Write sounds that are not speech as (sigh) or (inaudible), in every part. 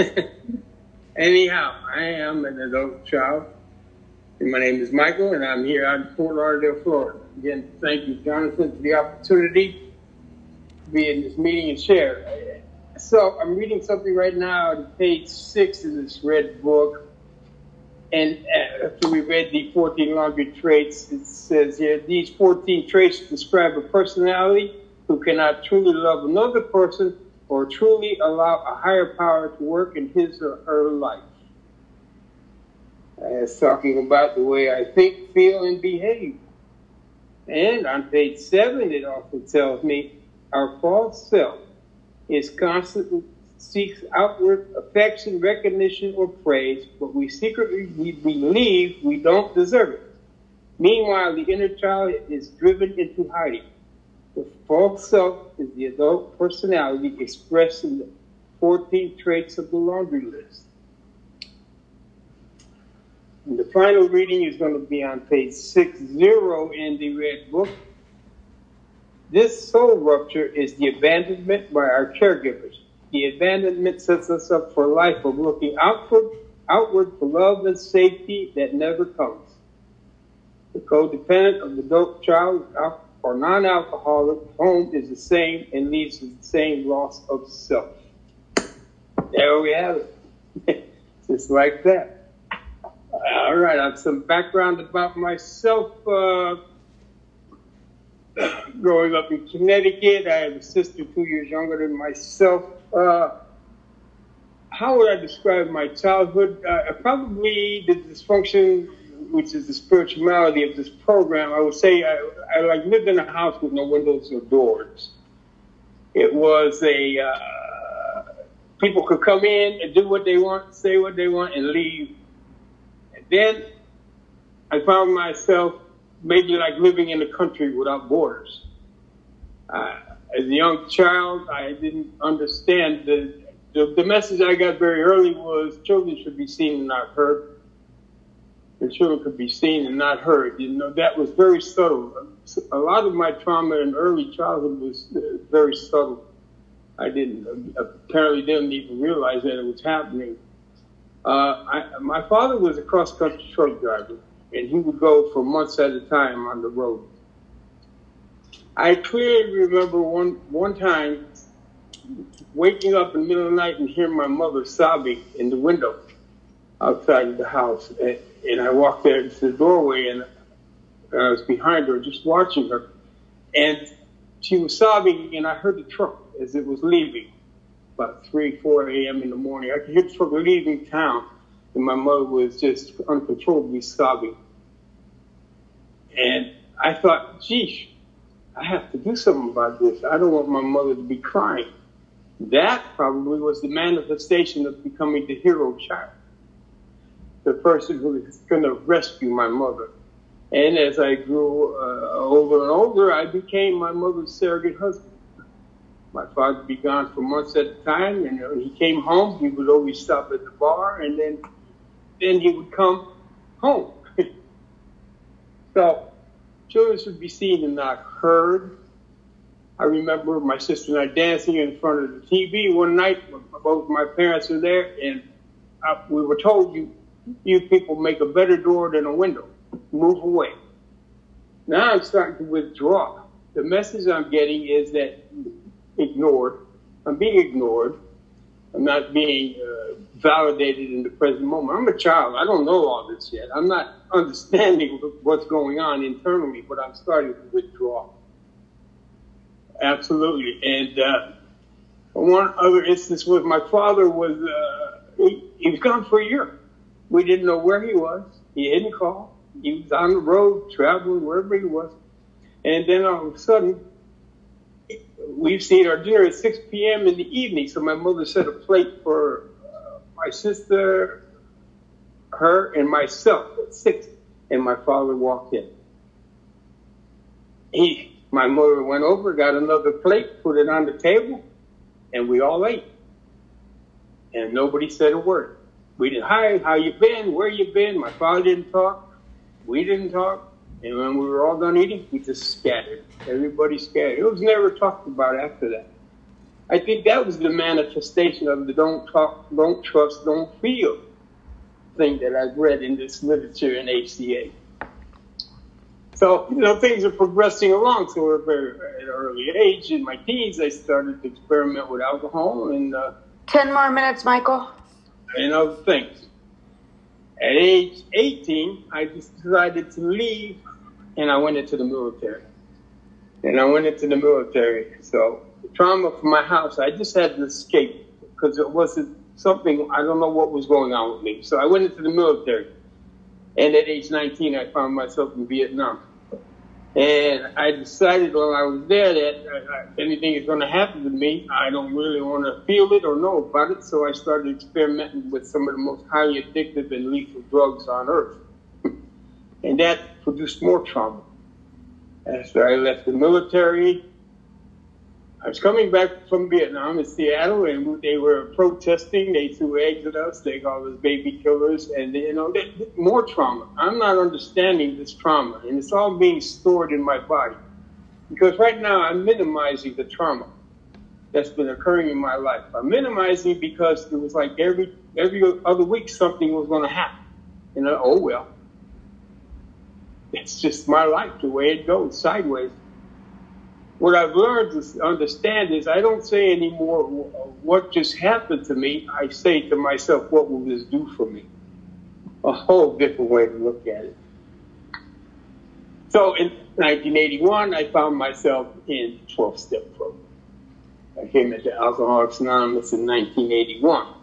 (laughs) Anyhow, I am an adult child. And my name is Michael, and I'm here out in Fort Lauderdale, Florida. Again, thank you, Jonathan, for the opportunity to be in this meeting and share. So I'm reading something right now on page six of this red book. And uh, after we read the 14 laundry traits, it says here, these 14 traits describe a personality who cannot truly love another person or truly allow a higher power to work in his or her life. It's talking about the way I think, feel, and behave. And on page seven, it also tells me our false self is constantly seeks outward affection, recognition, or praise, but we secretly we believe we don't deserve it. Meanwhile, the inner child is driven into hiding. The false self is the adult personality expressed in the 14 traits of the laundry list. And the final reading is going to be on page 60 in the red book. This soul rupture is the abandonment by our caregivers. The abandonment sets us up for life of looking outward, outward for love and safety that never comes. The codependent of the adult child or non-alcoholic home is the same and leads to the same loss of self. There we have it. (laughs) Just like that. All right, I have some background about myself. Uh, (coughs) growing up in Connecticut, I have a sister two years younger than myself. Uh, how would I describe my childhood? Uh, probably the dysfunction which is the spirituality of this program, I would say I, I like lived in a house with no windows or doors. It was a uh, people could come in and do what they want, say what they want, and leave. And then I found myself maybe like living in a country without borders. Uh, as a young child, I didn't understand the, the the message I got very early was children should be seen and not heard the children could be seen and not heard. You know, that was very subtle. A lot of my trauma in early childhood was uh, very subtle. I didn't, apparently didn't even realize that it was happening. Uh, I, my father was a cross-country truck driver, and he would go for months at a time on the road. I clearly remember one, one time waking up in the middle of the night and hearing my mother sobbing in the window outside of the house. And, and I walked there into the doorway and I was behind her just watching her. And she was sobbing and I heard the truck as it was leaving about 3, 4 a.m. in the morning. I could hear the truck leaving town and my mother was just uncontrollably sobbing. And I thought, geez, I have to do something about this. I don't want my mother to be crying. That probably was the manifestation of becoming the hero child the person who was going to rescue my mother. And as I grew uh, older and older, I became my mother's surrogate husband. My father would be gone for months at a time, and when he came home, he would always stop at the bar, and then then he would come home. (laughs) so children should be seen and not heard. I remember my sister and I dancing in front of the TV one night. Both my parents were there, and I, we were told you you people make a better door than a window. Move away. Now I'm starting to withdraw. The message I'm getting is that ignored. I'm being ignored. I'm not being uh, validated in the present moment. I'm a child. I don't know all this yet. I'm not understanding (laughs) what's going on internally, but I'm starting to withdraw. Absolutely. And uh, one other instance was my father was uh, he, he was gone for a year. We didn't know where he was. He didn't call. He was on the road, traveling wherever he was. And then all of a sudden, we've seen our dinner at 6 p.m. in the evening. So my mother set a plate for uh, my sister, her, and myself at 6. And my father walked in. He, my mother went over, got another plate, put it on the table, and we all ate. And nobody said a word. We did, hi, how you been? Where you been? My father didn't talk. We didn't talk. And when we were all done eating, we just scattered. Everybody scattered. It was never talked about after that. I think that was the manifestation of the don't talk, don't trust, don't feel thing that I've read in this literature in ACA. So, you know, things are progressing along. So, at an early age, in my teens, I started to experiment with alcohol and. Uh, 10 more minutes, Michael. And other things. At age 18, I decided to leave and I went into the military. And I went into the military. So, the trauma from my house, I just had to escape because it wasn't something, I don't know what was going on with me. So, I went into the military. And at age 19, I found myself in Vietnam. And I decided while I was there that uh, if anything is going to happen to me, I don't really want to feel it or know about it. So I started experimenting with some of the most highly addictive and lethal drugs on earth. and that produced more trauma. After I left the military, I was coming back from Vietnam in Seattle, and they were protesting. They threw eggs at us. They called us baby killers, and you know, they, more trauma. I'm not understanding this trauma, and it's all being stored in my body because right now I'm minimizing the trauma that's been occurring in my life. I'm minimizing because it was like every every other week something was going to happen. You know, oh well, it's just my life, the way it goes, sideways what I've learned to understand is I don't say anymore what just happened to me. I say to myself, what will this do for me? A whole different way to look at it. So in 1981, I found myself in 12 step program. I came into Alcoholics Anonymous in 1981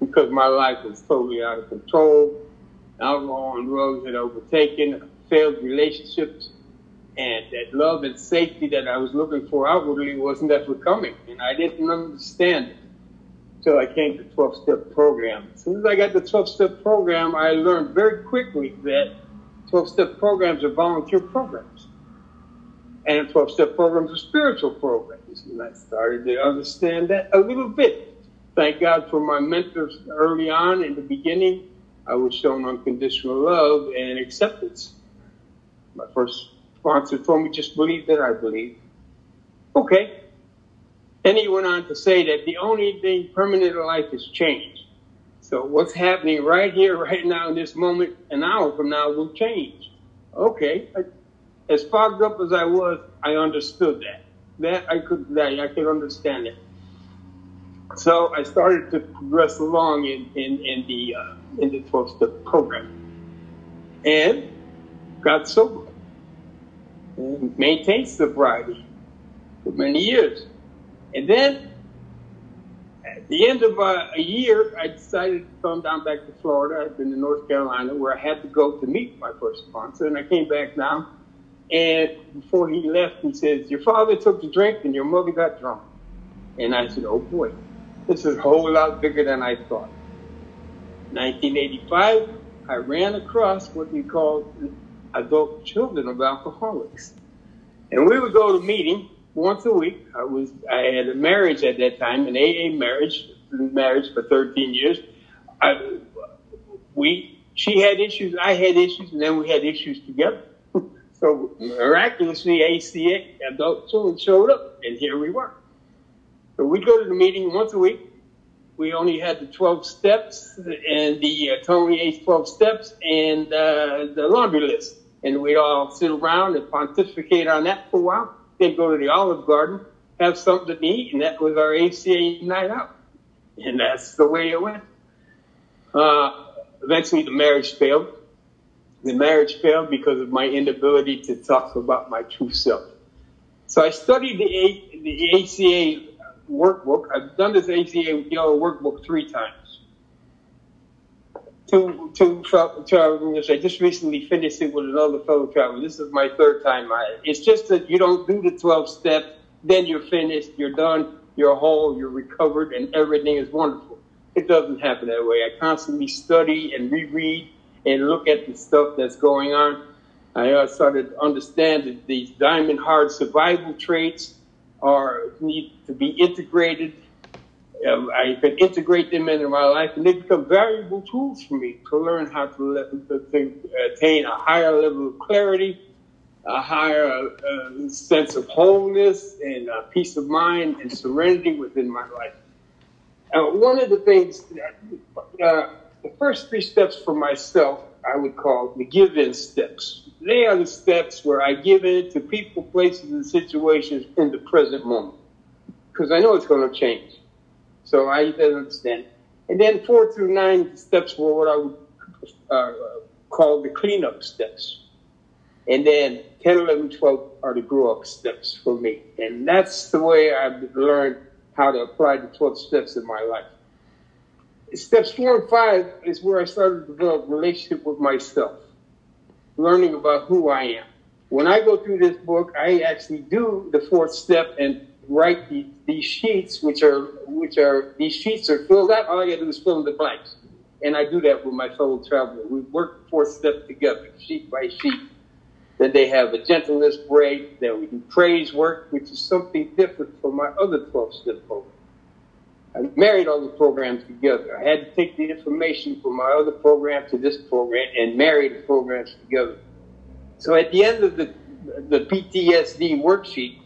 because my life was totally out of control. Alcohol and drugs had overtaken, failed relationships, and that love and safety that I was looking for outwardly wasn't ever coming. And I didn't understand it until I came to 12 step program. As soon as I got the 12 step program, I learned very quickly that 12 step programs are volunteer programs. And 12 step programs are spiritual programs. And I started to understand that a little bit. Thank God for my mentors early on in the beginning. I was shown unconditional love and acceptance. My first sponsor told me just believe that I believe. Okay. Then he went on to say that the only thing permanent in life is change. So what's happening right here, right now, in this moment, an hour from now will change. Okay. As fogged up as I was, I understood that. That I could, that I could understand it. So I started to progress along in, in, in the, uh, in the 12 step program and got sober maintained sobriety for many years. And then at the end of uh, a year, I decided to come down back to Florida. I'd been in North Carolina where I had to go to meet my first sponsor. And I came back down. And before he left, he says, Your father took the drink and your mother got drunk. And I said, Oh boy, this is a whole lot bigger than I thought. 1985, I ran across what we call adult children of alcoholics. And we would go to meeting once a week. I was I had a marriage at that time, an AA marriage, marriage for 13 years. I, we she had issues, I had issues, and then we had issues together. (laughs) so miraculously, ACA adult children showed up, and here we were. So we go to the meeting once a week. We only had the 12 steps and the uh, Tony A's 12 steps and uh, the laundry list and we'd all sit around and pontificate on that for a while. Then go to the Olive Garden, have something to eat, and that was our ACA night out. And that's the way it went. Uh, eventually, the marriage failed. The marriage failed because of my inability to talk about my true self. So I studied the, A- the ACA workbook. I've done this ACA Yellow workbook three times two two travelers. I just recently finished it with another fellow traveler. This is my third time. I, it's just that you don't do the 12 steps, then you're finished, you're done, you're whole, you're recovered, and everything is wonderful. It doesn't happen that way. I constantly study and reread and look at the stuff that's going on. I uh, started to understand these diamond hard survival traits are need to be integrated um, I can integrate them into my life, and they become valuable tools for me to learn how to, to attain a higher level of clarity a higher uh, sense of wholeness and uh, peace of mind and serenity within my life. Uh, one of the things, uh, the first three steps for myself, I would call the give in steps. They are the steps where I give in to people, places, and situations in the present moment. Because I know it's going to change. So I understand. And then four through nine steps were what I would uh, call the cleanup steps. And then 10, 11, 12 are the grow up steps for me. And that's the way I've learned how to apply the 12 steps in my life. Steps four and five is where I started to develop relationship with myself, learning about who I am. When I go through this book, I actually do the fourth step and write the, these sheets, which are which are these sheets are filled out. All I got to do is fill in the blanks, and I do that with my fellow traveler. We work the fourth step together, sheet by sheet. Then they have a gentleness break. Then we do praise work, which is something different from my other 12 step program. I married all the programs together. I had to take the information from my other program to this program and marry the programs together. So at the end of the, the PTSD worksheet,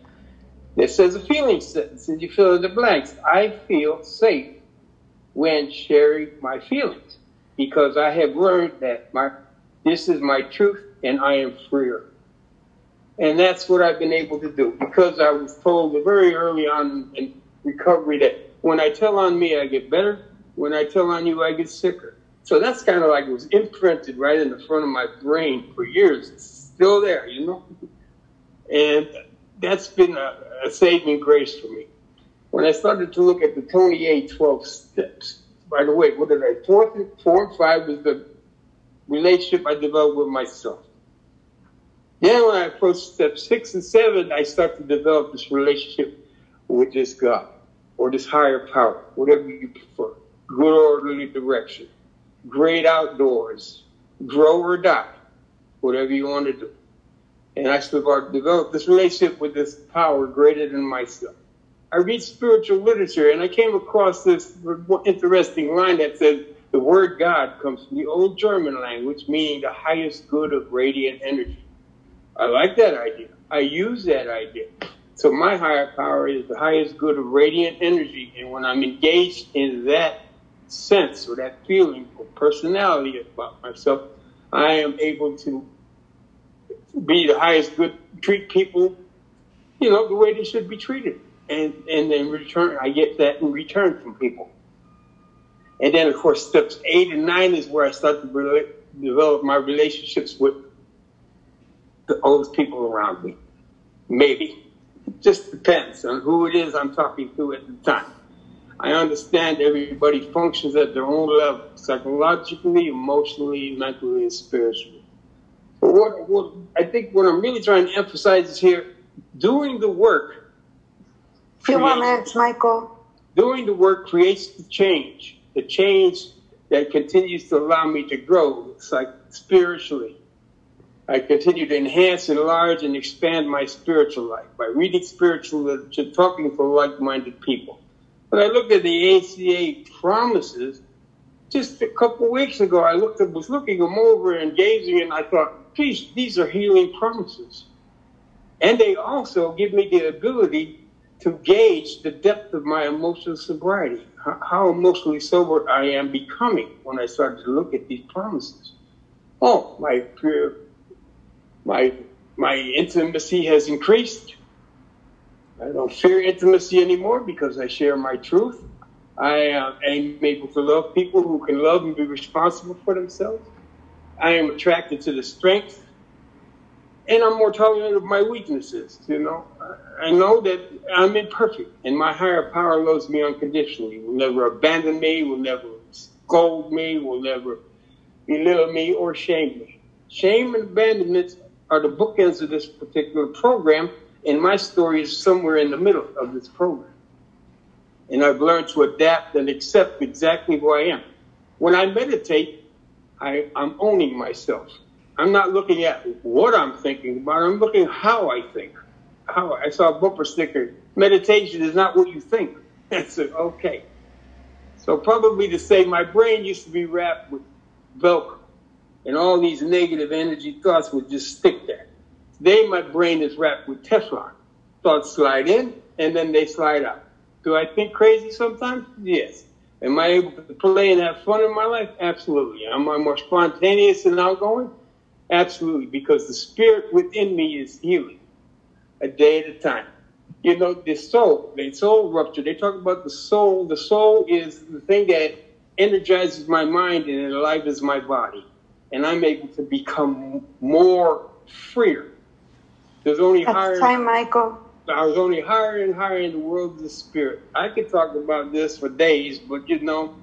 it says a feeling sentence, and you fill in the blanks. I feel safe when sharing my feelings because I have learned that my this is my truth and I am freer. And that's what I've been able to do because I was told very early on in recovery that when I tell on me, I get better. When I tell on you, I get sicker. So that's kind of like it was imprinted right in the front of my brain for years. It's still there, you know? And that's been a, a saving grace for me. When I started to look at the Tony A 12 steps, by the way, what did I, four, four and five was the relationship I developed with myself. Then when I approach step six and seven, I start to develop this relationship with this God or this higher power, whatever you prefer. Good orderly direction, great outdoors, grow or die, whatever you want to do. And I start to develop this relationship with this power greater than myself. I read spiritual literature and I came across this interesting line that said the word God comes from the old German language, meaning the highest good of radiant energy. I like that idea. I use that idea. So my higher power is the highest good of radiant energy. And when I'm engaged in that sense or that feeling or personality about myself, I am able to be the highest good, treat people, you know, the way they should be treated. And, and in return, I get that in return from people. And then, of course, steps eight and nine is where I start to develop my relationships with the oldest people around me. Maybe. It just depends on who it is I'm talking to at the time. I understand everybody functions at their own level, psychologically, emotionally, mentally, and spiritually. But what, what I think what I'm really trying to emphasize is here, doing the work. Few more minutes, Michael. Doing the work creates the change, the change that continues to allow me to grow, like spiritually, I continue to enhance, enlarge, and expand my spiritual life by reading spiritual literature, talking to like-minded people. When I looked at the ACA promises, just a couple weeks ago, I looked at, was looking them over and gazing, and I thought, geez, these are healing promises. And they also give me the ability to gauge the depth of my emotional sobriety, how emotionally sober I am becoming when I started to look at these promises. Oh, my my my intimacy has increased. I don't fear intimacy anymore because I share my truth. I uh, am able to love people who can love and be responsible for themselves. I am attracted to the strength, and I'm more tolerant of my weaknesses. You know, I know that I'm imperfect, and my higher power loves me unconditionally. Will never abandon me. Will never scold me. Will never belittle me or shame me. Shame and abandonment are the bookends of this particular program, and my story is somewhere in the middle of this program. And I've learned to adapt and accept exactly who I am. When I meditate, I, I'm owning myself. I'm not looking at what I'm thinking about, I'm looking how I think. How I saw a bumper sticker, meditation is not what you think. (laughs) I said, okay. So probably to say my brain used to be wrapped with Velcro and all these negative energy thoughts would just stick there. Today, my brain is wrapped with Teflon. Thoughts slide in and then they slide out. Do I think crazy sometimes? Yes. Am I able to play and have fun in my life? Absolutely. Am I more spontaneous and outgoing? Absolutely, because the spirit within me is healing a day at a time. You know, the soul, the soul rupture, they talk about the soul. The soul is the thing that energizes my mind and it enlivens my body. And I'm able to become more freer. There's only That's higher. time, Michael. I was only higher and higher in the world of the spirit. I could talk about this for days, but you know,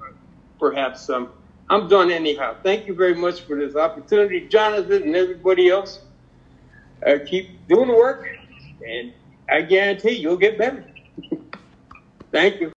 perhaps um, I'm done anyhow. Thank you very much for this opportunity, Jonathan and everybody else. Uh, keep doing the work, and I guarantee you'll get better. (laughs) Thank you.